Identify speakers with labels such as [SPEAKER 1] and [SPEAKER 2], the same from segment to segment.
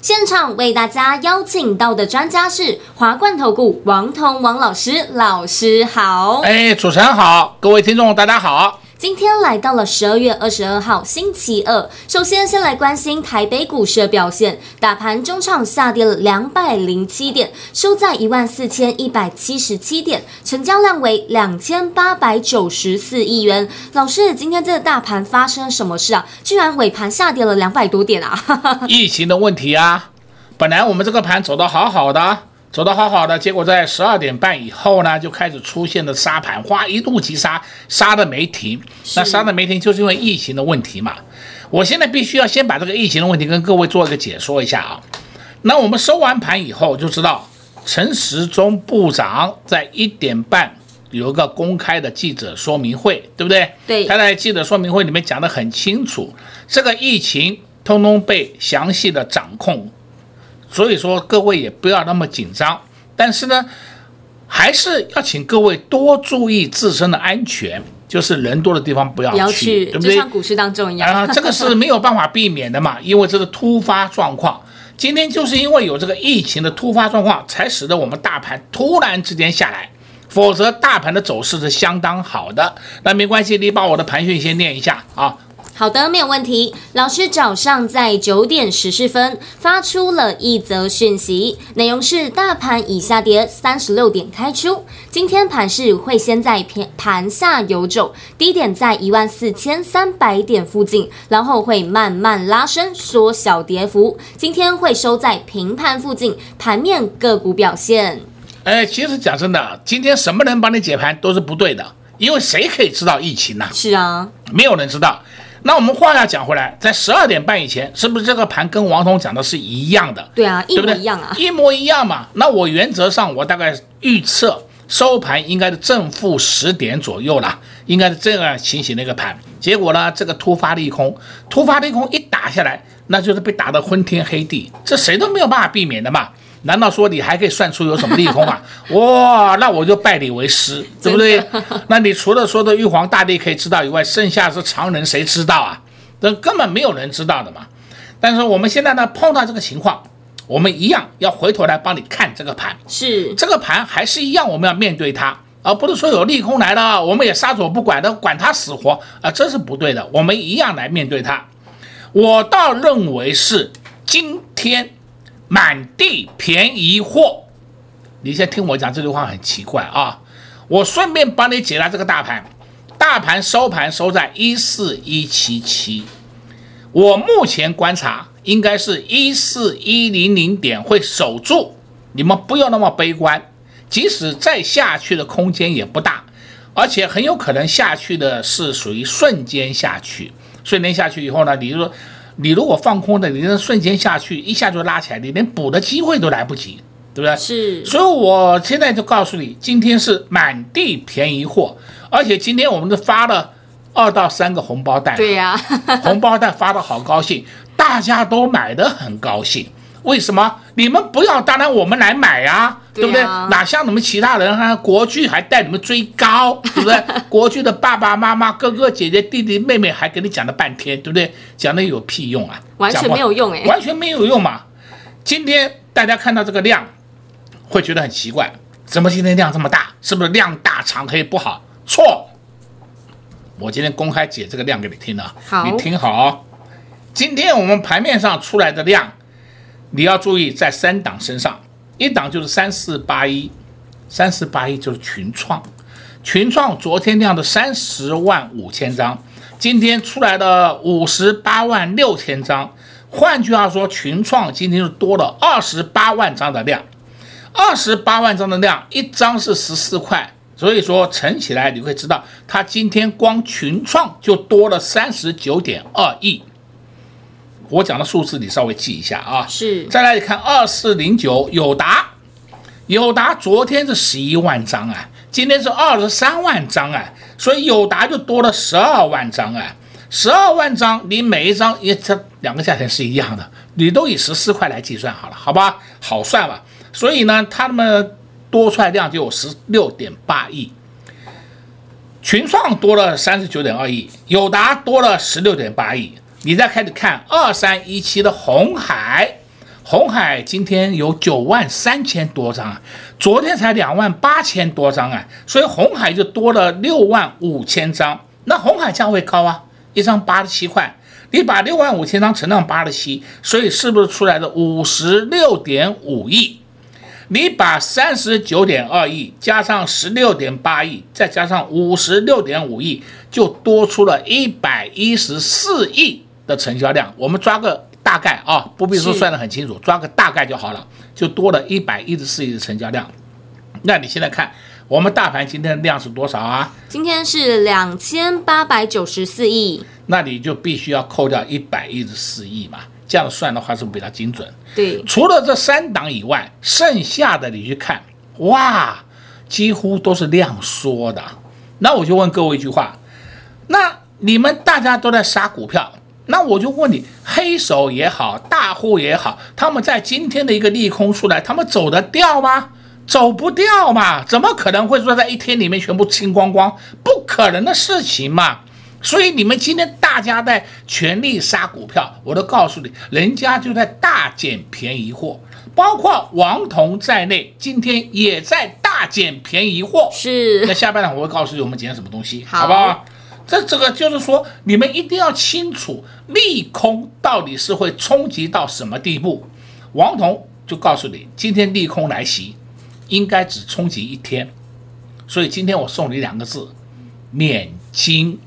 [SPEAKER 1] 现场为大家邀请到的专家是华冠投顾王彤王老师，老师好。
[SPEAKER 2] 哎，主持人好，各位听众大家好。
[SPEAKER 1] 今天来到了十二月二十二号星期二，首先先来关心台北股市的表现，大盘中场下跌了两百零七点，收在一万四千一百七十七点，成交量为两千八百九十四亿元。老师，今天这个大盘发生什么事啊？居然尾盘下跌了两百多点啊！
[SPEAKER 2] 疫情的问题啊，本来我们这个盘走得好好的。走得好好的，结果在十二点半以后呢，就开始出现了杀盘，哗，一路急杀，杀的没停。那杀的没停，就是因为疫情的问题嘛。我现在必须要先把这个疫情的问题跟各位做一个解说一下啊。那我们收完盘以后就知道，陈时中部长在一点半有一个公开的记者说明会，对不对？
[SPEAKER 1] 对。
[SPEAKER 2] 他在记者说明会里面讲得很清楚，这个疫情通通被详细的掌控。所以说各位也不要那么紧张，但是呢，还是要请各位多注意自身的安全，就是人多的地方不要去，要去对不对？
[SPEAKER 1] 就像股市当中一样
[SPEAKER 2] 啊，这个是没有办法避免的嘛，因为这个突发状况。今天就是因为有这个疫情的突发状况，才使得我们大盘突然之间下来，否则大盘的走势是相当好的。那没关系，你把我的盘讯先念一下啊。
[SPEAKER 1] 好的，没有问题。老师早上在九点十四分发出了一则讯息，内容是大盘已下跌三十六点开出，今天盘市会先在盘盘下游走，低点在一万四千三百点附近，然后会慢慢拉升，缩小跌幅。今天会收在平盘附近，盘面个股表现。
[SPEAKER 2] 哎，其实讲真的，今天什么人帮你解盘都是不对的，因为谁可以知道疫情呢？
[SPEAKER 1] 是啊，
[SPEAKER 2] 没有人知道。那我们话要讲回来，在十二点半以前，是不是这个盘跟王彤讲的是一样的？
[SPEAKER 1] 对啊？一模一样啊，
[SPEAKER 2] 一模一样嘛。那我原则上我大概预测收盘应该是正负十点左右啦，应该是这样情形的一个盘。结果呢，这个突发利空，突发利空一打下来，那就是被打得昏天黑地，这谁都没有办法避免的嘛。难道说你还可以算出有什么利空啊？哇，那我就拜你为师，对不对？那你除了说的玉皇大帝可以知道以外，剩下是常人谁知道啊？这根本没有人知道的嘛。但是我们现在呢，碰到这个情况，我们一样要回头来帮你看这个盘。
[SPEAKER 1] 是
[SPEAKER 2] 这个盘还是一样，我们要面对它，而不是说有利空来了，我们也撒手不管的，管它死活啊，这是不对的。我们一样来面对它。我倒认为是今天。满地便宜货，你先听我讲这句话很奇怪啊！我顺便帮你解答这个大盘，大盘收盘收在一四一七七，我目前观察应该是一四一零零点会守住，你们不要那么悲观，即使再下去的空间也不大，而且很有可能下去的是属于瞬间下去，瞬间下去以后呢，你就说。你如果放空的，你那瞬间下去，一下就拉起来，你连补的机会都来不及，对不对？
[SPEAKER 1] 是。
[SPEAKER 2] 所以我现在就告诉你，今天是满地便宜货，而且今天我们都发了二到三个红包袋。
[SPEAKER 1] 对呀、啊，
[SPEAKER 2] 红包袋发的好高兴，大家都买的很高兴。为什么？你们不要，当然我们来买呀、啊，对不对？哪像你们其他人哈，国剧还带你们追高，对不对？国剧的爸爸妈妈、哥哥姐姐、弟弟妹妹还给你讲了半天，对不对？讲的有屁用啊？
[SPEAKER 1] 完全没有用哎，
[SPEAKER 2] 完全没有用嘛。今天大家看到这个量，会觉得很奇怪，怎么今天量这么大？是不是量大长黑不好？错，我今天公开解这个量给你听了，
[SPEAKER 1] 好，
[SPEAKER 2] 你听好哦。今天我们盘面上出来的量。你要注意，在三档身上，一档就是三四八一，三四八一就是群创，群创昨天量的三十万五千张，今天出来的五十八万六千张，换句话说，群创今天是多了二十八万张的量，二十八万张的量，一张是十四块，所以说乘起来你会知道，它今天光群创就多了三十九点二亿。我讲的数字你稍微记一下啊。
[SPEAKER 1] 是。
[SPEAKER 2] 再来看二四零九友达，友达昨天是十一万张啊，今天是二十三万张啊，所以友达就多了十二万张啊。十二万张，你每一张也这两个价钱是一样的，你都以十四块来计算好了，好吧？好算吧。所以呢，他们多出来量就有十六点八亿。群创多了三十九点二亿，友达多了十六点八亿。你再开始看二三一七的红海，红海今天有九万三千多张啊，昨天才两万八千多张啊，所以红海就多了六万五千张。那红海价位高啊。一张八十七块，你把六万五千张乘上八十七，所以是不是出来的五十六点五亿？你把三十九点二亿加上十六点八亿，再加上五十六点五亿，就多出了一百一十四亿的成交量。我们抓个大概啊，不必说算得很清楚，抓个大概就好了，就多了一百一十四亿的成交量。那你现在看。我们大盘今天的量是多少啊？
[SPEAKER 1] 今天是两千八百九十四亿，
[SPEAKER 2] 那你就必须要扣掉一百一十四亿嘛，这样算的话是不是比较精准？
[SPEAKER 1] 对，
[SPEAKER 2] 除了这三档以外，剩下的你去看，哇，几乎都是量缩的。那我就问各位一句话，那你们大家都在杀股票，那我就问你，黑手也好，大户也好，他们在今天的一个利空出来，他们走得掉吗？走不掉嘛？怎么可能会说在一天里面全部清光光？不可能的事情嘛！所以你们今天大家在全力杀股票，我都告诉你，人家就在大捡便宜货，包括王彤在内，今天也在大捡便宜货。
[SPEAKER 1] 是。
[SPEAKER 2] 那下半场我会告诉你我们捡什么东西，
[SPEAKER 1] 好，
[SPEAKER 2] 好不好？这这个就是说，你们一定要清楚利空到底是会冲击到什么地步。王彤就告诉你，今天利空来袭。应该只冲击一天，所以今天我送你两个字：免惊，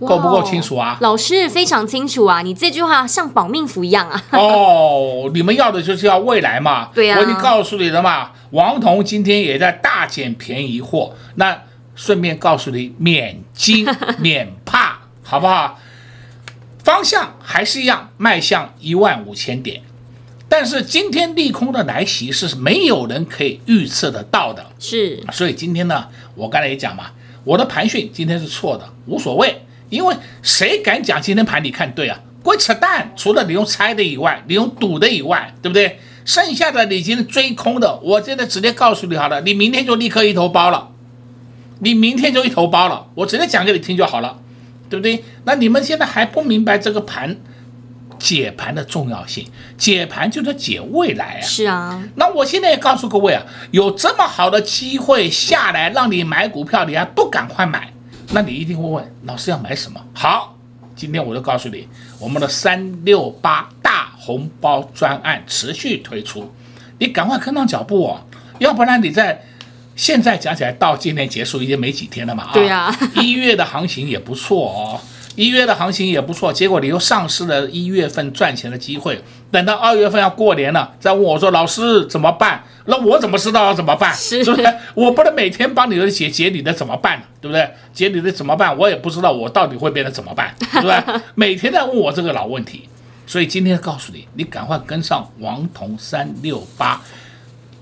[SPEAKER 2] 够不够清楚啊？
[SPEAKER 1] 老师非常清楚啊，你这句话像保命符一样啊。
[SPEAKER 2] 哦，你们要的就是要未来嘛。
[SPEAKER 1] 对呀、啊，
[SPEAKER 2] 我已经告诉你了嘛。王彤今天也在大捡便宜货，那顺便告诉你免惊 免怕，好不好？方向还是一样，迈向一万五千点。但是今天利空的来袭是没有人可以预测得到的，
[SPEAKER 1] 是，
[SPEAKER 2] 所以今天呢，我刚才也讲嘛，我的盘讯今天是错的，无所谓，因为谁敢讲今天盘你看对啊？鬼扯淡！除了你用猜的以外，你用赌的以外，对不对？剩下的你今天追空的，我现在直接告诉你好了，你明天就立刻一头包了，你明天就一头包了，我直接讲给你听就好了，对不对？那你们现在还不明白这个盘？解盘的重要性，解盘就是解未来啊！
[SPEAKER 1] 是啊，
[SPEAKER 2] 那我现在也告诉各位啊，有这么好的机会下来让你买股票，你还不赶快买？那你一定会问老师要买什么？好，今天我就告诉你，我们的三六八大红包专案持续推出，你赶快跟上脚步哦，要不然你在现在讲起来到今年结束已经没几天了嘛啊？
[SPEAKER 1] 对呀，
[SPEAKER 2] 一月的行情也不错哦。一月的行情也不错，结果你又丧失了一月份赚钱的机会。等到二月份要过年了，再问我说：“老师怎么办？”那我怎么知道要怎么办？是不是？我不能每天帮你的解解你的怎么办，对不对？解你的怎么办？我也不知道我到底会变得怎么办，对不对？每天在问我这个老问题，所以今天告诉你，你赶快跟上王彤三六八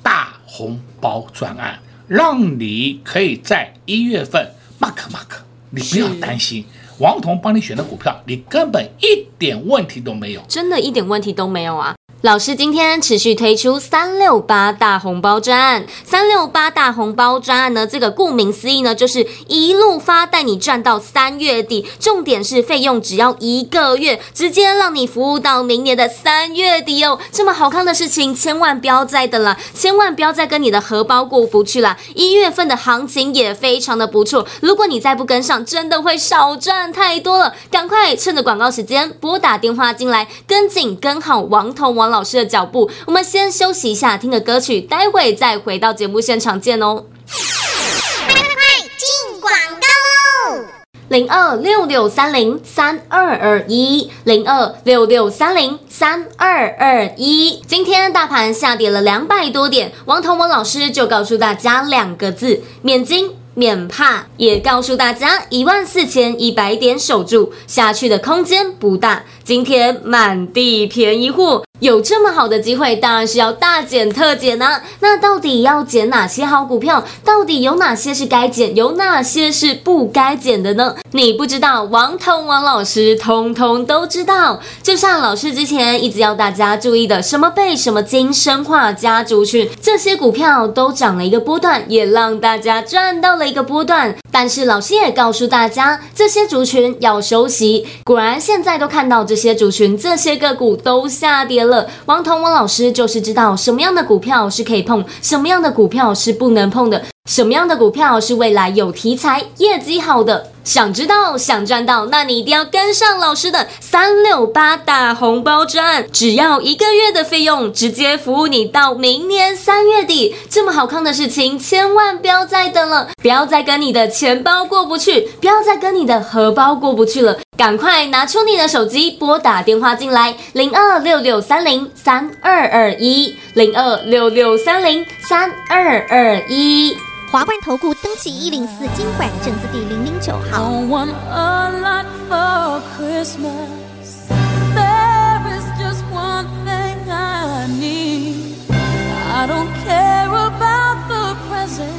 [SPEAKER 2] 大红包专案，让你可以在一月份 mark mark，你不要担心。王彤帮你选的股票，你根本一点问题都没有，
[SPEAKER 1] 真的一点问题都没有啊！老师今天持续推出三六八大红包专案，三六八大红包专案呢，这个顾名思义呢，就是一路发带你赚到三月底，重点是费用只要一个月，直接让你服务到明年的三月底哦。这么好看的事情，千万不要再等了，千万不要再跟你的荷包过不去了。一月份的行情也非常的不错，如果你再不跟上，真的会少赚太多了。赶快趁着广告时间拨打电话进来，跟紧跟好王彤王老师的脚步，我们先休息一下，听个歌曲，待会再回到节目现场见哦。
[SPEAKER 3] 快快快，进广告喽！
[SPEAKER 1] 零二六六三零三二二一，零二六六三零三二二一。今天大盘下跌了两百多点，王彤文老师就告诉大家两个字：免惊。免怕。也告诉大家，一万四千一百点守住下去的空间不大。今天满地便宜货。有这么好的机会，当然是要大减特减呢、那到底要减哪些好股票？到底有哪些是该减，有哪些是不该减的呢？你不知道，王彤王老师通通都知道。就像老师之前一直要大家注意的，什么被、什么金生化家族群，这些股票都涨了一个波段，也让大家赚到了一个波段。但是老师也告诉大家，这些族群要休息。果然，现在都看到这些族群、这些个股都下跌了。了，王彤王老师就是知道什么样的股票是可以碰，什么样的股票是不能碰的，什么样的股票是未来有题材、业绩好的。想知道、想赚到，那你一定要跟上老师的三六八大红包专，只要一个月的费用，直接服务你到明年三月底。这么好康的事情，千万不要再等了，不要再跟你的钱包过不去，不要再跟你的荷包过不去了，赶快拿出你的手机，拨打电话进来，零二六六三零三二二一，零二六六三零三二二一。
[SPEAKER 3] 华冠投顾登记一零四经管证字第零零九号。
[SPEAKER 1] Want a lot for I don't care about the present.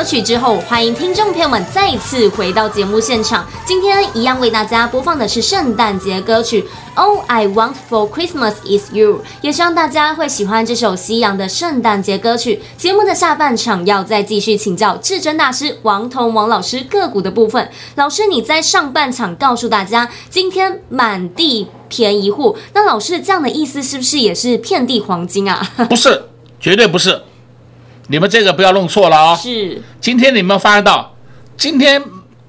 [SPEAKER 1] 歌曲之后，欢迎听众朋友们再次回到节目现场。今天一样为大家播放的是圣诞节歌曲《All I Want for Christmas Is You》，也希望大家会喜欢这首西洋的圣诞节歌曲。节目的下半场要再继续请教至尊大师王彤王老师个股的部分。老师，你在上半场告诉大家，今天满地便宜户，那老师这样的意思是不是也是遍地黄金啊？
[SPEAKER 2] 不是，绝对不是。你们这个不要弄错了啊、哦！
[SPEAKER 1] 是，
[SPEAKER 2] 今天你们发现到，今天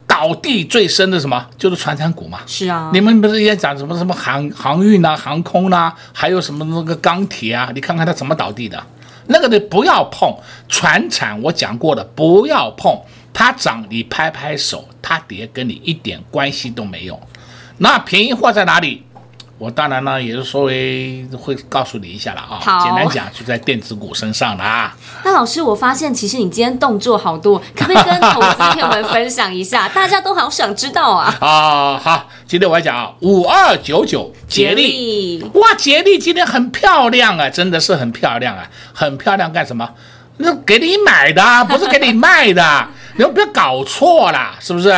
[SPEAKER 2] 倒地最深的什么？就是船产股嘛。
[SPEAKER 1] 是啊，
[SPEAKER 2] 你们不是也讲什么什么航航运啊、航空啊，还有什么那个钢铁啊？你看看它怎么倒地的？那个你不要碰船产，我讲过的不要碰，它涨你拍拍手，它跌跟你一点关系都没有。那便宜货在哪里？我当然呢，也是稍微会告诉你一下了啊。
[SPEAKER 1] 好，
[SPEAKER 2] 简单讲，就在电子股身上了啊。
[SPEAKER 1] 那老师，我发现其实你今天动作好多，可不可以跟投资朋友们分享一下？大家都好想知道啊。
[SPEAKER 2] 啊，好，今天我要讲啊，五二九九杰力，哇，杰力今天很漂亮啊，真的是很漂亮啊，很漂亮干什么？那给你买的，不是给你卖的，你们不要搞错了，是不是？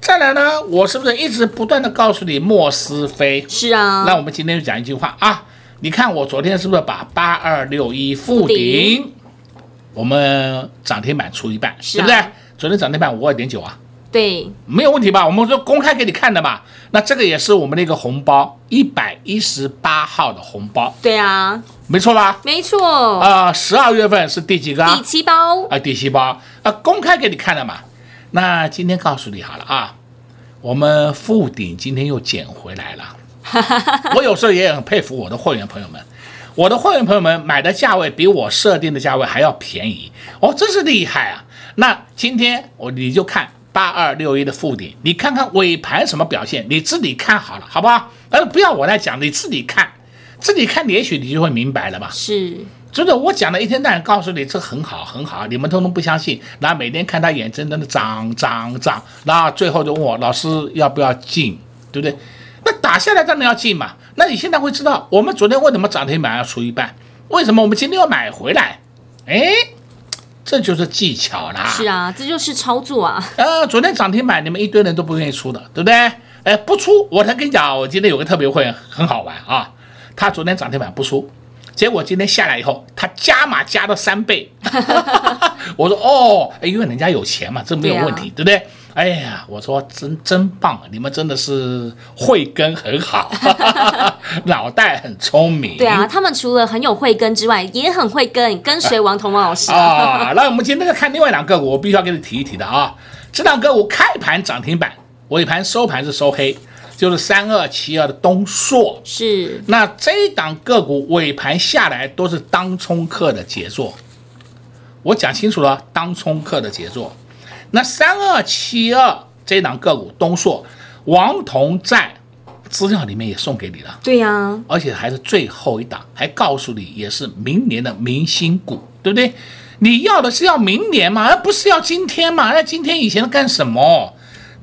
[SPEAKER 2] 再来呢，我是不是一直不断的告诉你莫斯飞？
[SPEAKER 1] 是啊。
[SPEAKER 2] 那我们今天就讲一句话啊，你看我昨天是不是把八二六一复顶，我们涨停板出一半，是啊、对不对？昨天涨停板五二点九啊，
[SPEAKER 1] 对，
[SPEAKER 2] 没有问题吧？我们说公开给你看的嘛。那这个也是我们的一个红包，一百一十八号的红包。
[SPEAKER 1] 对啊，
[SPEAKER 2] 没错吧？
[SPEAKER 1] 没错。
[SPEAKER 2] 啊、呃，十二月份是第几个？
[SPEAKER 1] 第七包。
[SPEAKER 2] 啊，第七包啊、呃，公开给你看的嘛。那今天告诉你好了啊，我们富鼎今天又捡回来了。我有时候也很佩服我的会员朋友们，我的会员朋友们买的价位比我设定的价位还要便宜哦，真是厉害啊！那今天我你就看八二六一的附顶，你看看尾盘什么表现，你自己看好了，好不好？呃，不要我来讲，你自己看，自己看，也许你就会明白了吧？
[SPEAKER 1] 是。
[SPEAKER 2] 真的，我讲了一天到晚告诉你这很好很好，你们通通不相信，然后每天看他眼睁睁的涨涨涨，然后最后就问我老师要不要进，对不对？那打下来当然要进嘛。那你现在会知道我们昨天为什么涨停板要出一半，为什么我们今天要买回来？哎，这就是技巧啦。
[SPEAKER 1] 是啊，这就是操作啊。
[SPEAKER 2] 呃，昨天涨停板你们一堆人都不愿意出的，对不对？哎，不出，我才跟你讲，我今天有个特别会员很好玩啊，他昨天涨停板不出。结果今天下来以后，他加码加到三倍，我说哦，因为人家有钱嘛，这没有问题，对，不对？哎呀，我说真真棒，你们真的是慧根很好，脑袋很聪明。
[SPEAKER 1] 对啊，他们除了很有慧根之外，也很会跟跟随王彤王老师
[SPEAKER 2] 啊。那我们今天再看另外两个股，我必须要给你提一提的啊。这两个股开盘涨停板，尾盘收盘是收黑。就是三二七二的东硕，
[SPEAKER 1] 是
[SPEAKER 2] 那这一档个股尾盘下来都是当冲客的杰作，我讲清楚了，当冲客的杰作。那三二七二这一档个股东硕，王彤在资料里面也送给你了，
[SPEAKER 1] 对呀、啊，
[SPEAKER 2] 而且还是最后一档，还告诉你也是明年的明星股，对不对？你要的是要明年嘛，而不是要今天嘛？那今天以前干什么？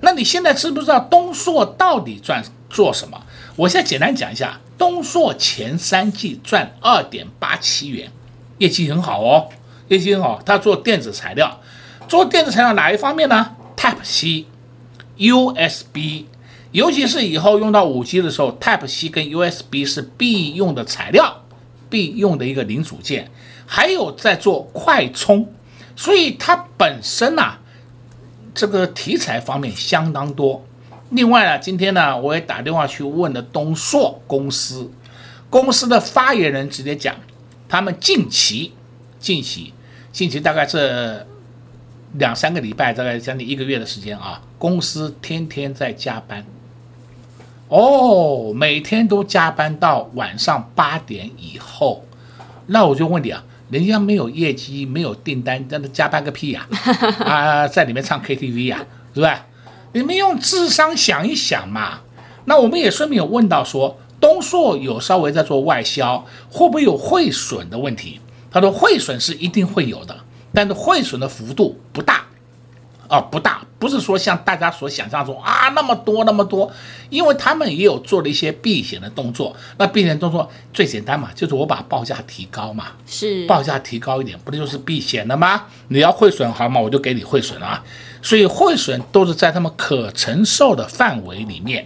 [SPEAKER 2] 那你现在知不知道东硕到底赚做什么？我现在简单讲一下，东硕前三季赚二点八七元，业绩很好哦，业绩很好。他做电子材料，做电子材料哪一方面呢？Type C、USB，尤其是以后用到五 G 的时候，Type C 跟 USB 是必用的材料，必用的一个零组件。还有在做快充，所以它本身啊。这个题材方面相当多。另外呢，今天呢，我也打电话去问了东硕公司，公司的发言人直接讲，他们近期、近期、近期大概这两三个礼拜，大概将近一个月的时间啊，公司天天在加班，哦，每天都加班到晚上八点以后。那我就问你啊。人家没有业绩，没有订单，让他加班个屁呀、啊！啊，在里面唱 KTV 呀、啊，是吧？你们用智商想一想嘛。那我们也顺便有问到说，东硕有稍微在做外销，会不会有汇损的问题？他说汇损是一定会有的，但是汇损的幅度不大，啊，不大，不不是说像大家所想象中啊那么多那么多，因为他们也有做了一些避险的动作。那避险动作最简单嘛，就是我把报价提高嘛，
[SPEAKER 1] 是
[SPEAKER 2] 报价提高一点，不就是避险了吗？你要汇损好吗？我就给你汇损啊。所以汇损都是在他们可承受的范围里面。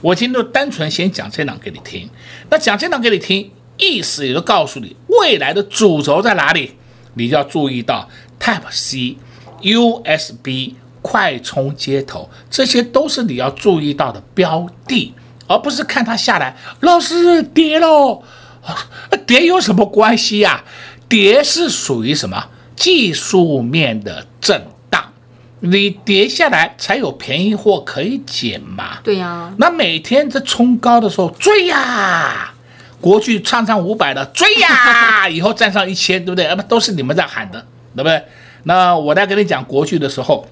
[SPEAKER 2] 我今天就单纯先讲这档给你听，那讲这档给你听，意思也就告诉你未来的主轴在哪里，你就要注意到 Type C。USB 快充接头，这些都是你要注意到的标的，而不是看它下来。老师跌喽，跌有什么关系呀？跌是属于什么技术面的震荡，你跌下来才有便宜货可以捡嘛。
[SPEAKER 1] 对呀，
[SPEAKER 2] 那每天在冲高的时候追呀，国巨唱上五百的追呀，以后站上一千，对不对？啊不，都是你们在喊的，对不对？那我在跟你讲国巨的时候，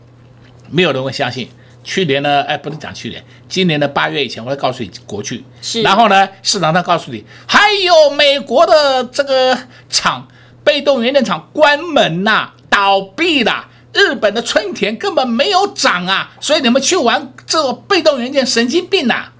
[SPEAKER 2] 没有人会相信。去年呢，哎，不能讲去年，今年的八月以前，我会告诉你国巨。
[SPEAKER 1] 是。
[SPEAKER 2] 然后呢，市场上告诉你，还有美国的这个厂，被动元件厂关门呐、啊，倒闭了。日本的春田根本没有涨啊，所以你们去玩这个被动元件神经病呐、啊。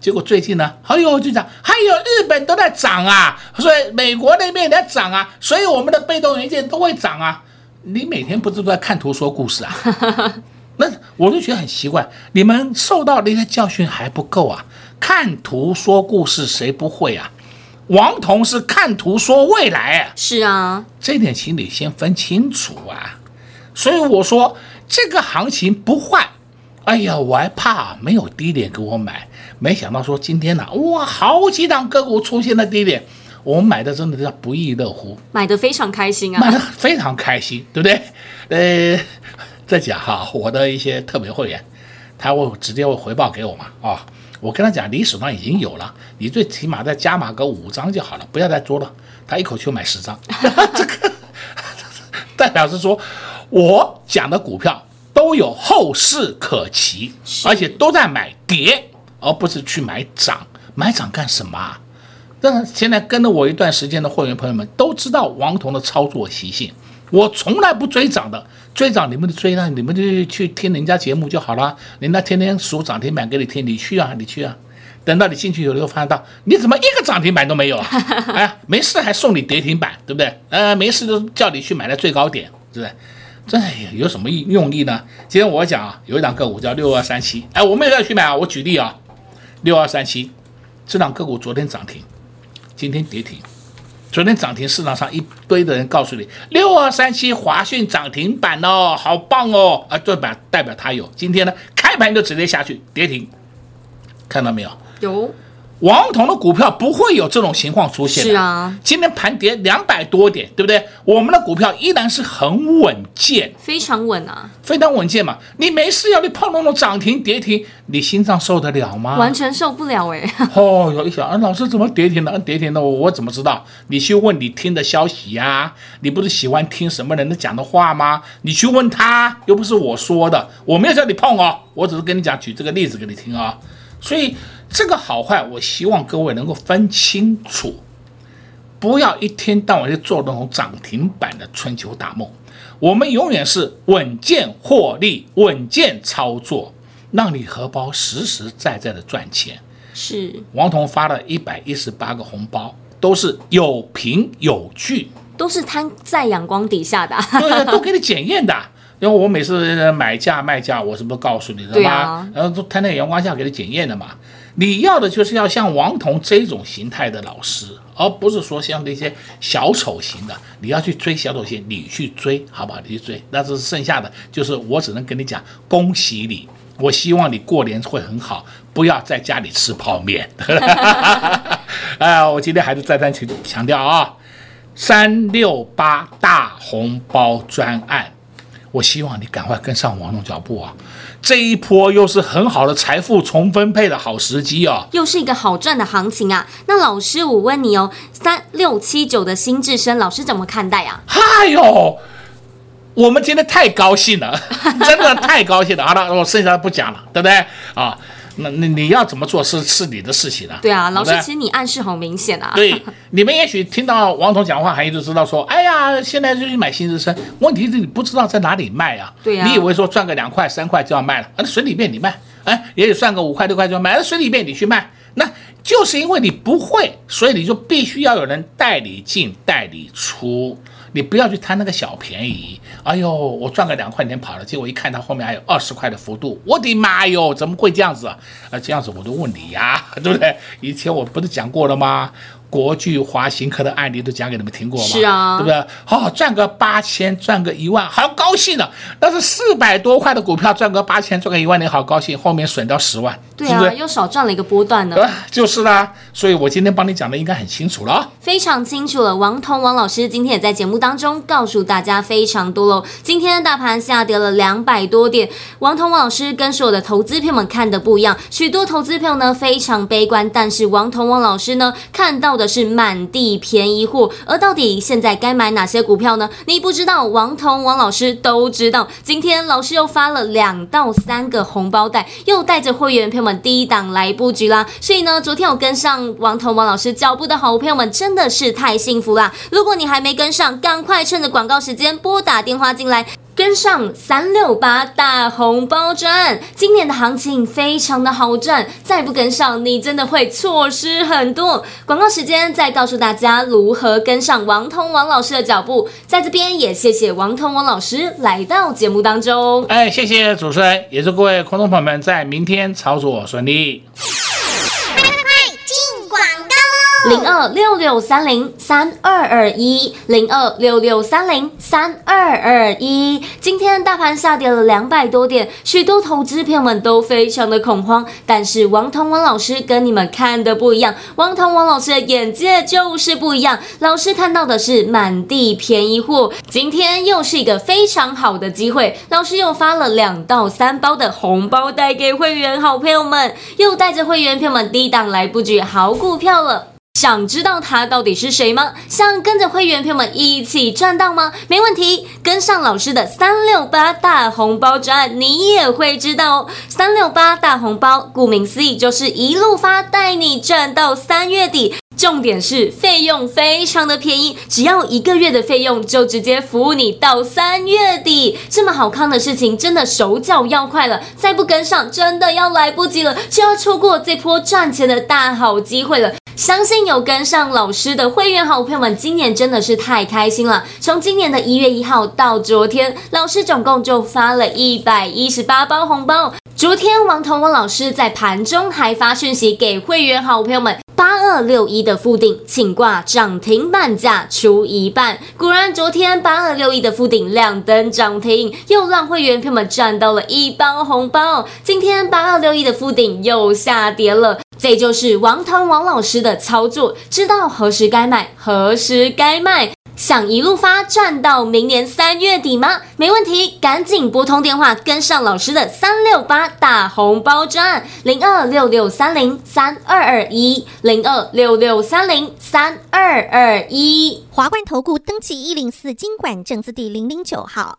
[SPEAKER 2] 结果最近呢，哎呦就讲，还有日本都在涨啊，所以美国那边也在涨啊，所以我们的被动元件都会涨啊。你每天不是都在看图说故事啊？那我就觉得很奇怪，你们受到的一些教训还不够啊？看图说故事谁不会啊？王彤是看图说未来啊。
[SPEAKER 1] 是啊，
[SPEAKER 2] 这点请你先分清楚啊。所以我说这个行情不坏，哎呀，我还怕没有低点给我买，没想到说今天呢、啊，哇，好几档个股出现了低点。我们买的真的叫不亦乐乎，
[SPEAKER 1] 买的非常开心啊，
[SPEAKER 2] 买的非常开心，对不对？呃，再讲哈，我的一些特别会员，他会直接会回报给我嘛，啊、哦，我跟他讲，你手上已经有了，你最起码再加码个五张就好了，不要再多了。他一口气买十张，这个代表是说，我讲的股票都有后市可期，而且都在买跌，而不是去买涨，买涨干什么？但现在跟了我一段时间的会员朋友们都知道王彤的操作习性，我从来不追涨的，追涨你们就追啊，你们就去听人家节目就好了，人家天天数涨停板给你听，你去啊，你去啊，等到你进去以后，又发现到你怎么一个涨停板都没有啊？哎，没事还送你跌停板，对不对？呃，没事就叫你去买在最高点，对不对？这有什么意用意呢？今天我讲啊，有一档个股叫六二三七，哎，我没有要去买啊，我举例啊，六二三七这档个股昨天涨停。今天跌停，昨天涨停，市场上一堆的人告诉你六二三七华讯涨停板哦，好棒哦，啊，这板代表它有。今天呢，开盘就直接下去跌停，看到没有？
[SPEAKER 1] 有。
[SPEAKER 2] 王彤的股票不会有这种情况出现的。
[SPEAKER 1] 是啊，
[SPEAKER 2] 今天盘跌两百多点，对不对？我们的股票依然是很稳健，
[SPEAKER 1] 非常稳啊，
[SPEAKER 2] 非常稳健嘛。你没事要你碰那种涨停跌停，你心脏受得了吗？
[SPEAKER 1] 完全受不了哎。
[SPEAKER 2] 哦，有一想啊，老师怎么跌停的？跌停的，我我怎么知道？你去问你听的消息呀、啊，你不是喜欢听什么人的讲的话吗？你去问他，又不是我说的，我没有叫你碰哦，我只是跟你讲，举这个例子给你听啊、哦，所以。这个好坏，我希望各位能够分清楚，不要一天到晚就做那种涨停板的春秋大梦。我们永远是稳健获利、稳健操作，让你荷包实实在在的赚钱。
[SPEAKER 1] 是
[SPEAKER 2] 王彤发了一百一十八个红包，都是有凭有据，
[SPEAKER 1] 都是摊在阳光底下的，
[SPEAKER 2] 对，都给你检验的。因为我每次买价卖价，我是不是告诉你的吗？啊、然后都摊在阳光下给你检验的嘛。你要的就是要像王彤这种形态的老师，而不是说像那些小丑型的。你要去追小丑型，你去追，好不好？你去追。那这是剩下的，就是我只能跟你讲，恭喜你。我希望你过年会很好，不要在家里吃泡面。哎，我今天还是再三强强调啊，三六八大红包专案。我希望你赶快跟上王总脚步啊！这一波又是很好的财富重分配的好时机哦，
[SPEAKER 1] 又是一个好赚的行情啊！那老师，我问你哦，三六七九的新智深，老师怎么看待啊？
[SPEAKER 2] 嗨哟，我们今天太高兴了，真的太高兴了！好了，我剩下的不讲了，对不对啊？那那你要怎么做是是你的事情了。
[SPEAKER 1] 对啊，老
[SPEAKER 2] 师，
[SPEAKER 1] 其实你暗示很明显啊。
[SPEAKER 2] 对，你们也许听到王彤讲话，还一直知道说，哎呀，现在就去买新日升。问题是你不知道在哪里卖啊。
[SPEAKER 1] 对呀、啊。
[SPEAKER 2] 你以为说赚个两块三块就要卖了？那水里面你卖，哎，也许赚个五块六块就要卖，那水里面你去卖，那就是因为你不会，所以你就必须要有人带你进带你出。你不要去贪那个小便宜，哎呦，我赚个两块钱跑了，结果一看它后面还有二十块的幅度，我的妈哟，怎么会这样子啊？啊，这样子我都问你呀，对不对？以前我不是讲过了吗？国巨、华行科的案例都讲给你们听过吗？
[SPEAKER 1] 是啊，
[SPEAKER 2] 对不对？好、哦，赚个八千，赚个一万，好高兴的。那是四百多块的股票，赚个八千，赚个一万，你好高兴。后面损掉十万，
[SPEAKER 1] 对啊，
[SPEAKER 2] 是是
[SPEAKER 1] 又少赚了一个波段呢。
[SPEAKER 2] 对，就是啦。所以我今天帮你讲的应该很清楚了，
[SPEAKER 1] 非常清楚了。王彤王老师今天也在节目当中告诉大家非常多喽。今天大盘下跌了两百多点，王彤王老师跟所有的投资朋友们看的不一样，许多投资朋友呢非常悲观，但是王彤王老师呢看到的是满地便宜货，而到底现在该买哪些股票呢？你不知道，王彤王老师都知道。今天老师又发了两到三个红包袋，又带着会员朋友们低档来布局啦。所以呢，昨天有跟上王彤王老师脚步的好朋友们真的是太幸福啦！如果你还没跟上，赶快趁着广告时间拨打电话进来。跟上三六八大红包赚，今年的行情非常的好赚，再不跟上，你真的会错失很多。广告时间再告诉大家如何跟上王通王老师的脚步，在这边也谢谢王通王老师来到节目当中。
[SPEAKER 2] 哎，谢谢主持人，也祝各位观众朋友们在明天操作顺利。
[SPEAKER 1] 零二六六三零三二二一，零二六六三零三二二一。今天大盘下跌了两百多点，许多投资朋友们都非常的恐慌。但是王彤王老师跟你们看的不一样，王彤王老师的眼界就是不一样。老师看到的是满地便宜货，今天又是一个非常好的机会。老师又发了两到三包的红包袋给会员好朋友们，又带着会员朋友们低档来布局好股票了。想知道他到底是谁吗？想跟着会员朋友们一起赚到吗？没问题，跟上老师的三六八大红包赚，你也会知道哦。三六八大红包，顾名思义就是一路发，带你赚到三月底。重点是费用非常的便宜，只要一个月的费用就直接服务你到三月底。这么好康的事情，真的手脚要快了，再不跟上，真的要来不及了，就要错过这波赚钱的大好机会了。相信有跟上老师的会员好朋友们，今年真的是太开心了。从今年的一月一号到昨天，老师总共就发了一百一十八包红包。昨天王彤王老师在盘中还发讯息给会员好朋友们，八二六一的富鼎，请挂涨停板价出一半。果然，昨天八二六一的富鼎亮灯涨停，又让会员朋友们赚到了一包红包。今天八二六一的富鼎又下跌了。这就是王腾王老师的操作，知道何时该买，何时该卖，想一路发赚到明年三月底吗？没问题，赶紧拨通电话跟上老师的三六八大红包赚，零二六六三零三二二一，零二六六三零三二二一。
[SPEAKER 4] 华冠投顾登记一零四经管证字第零零九号。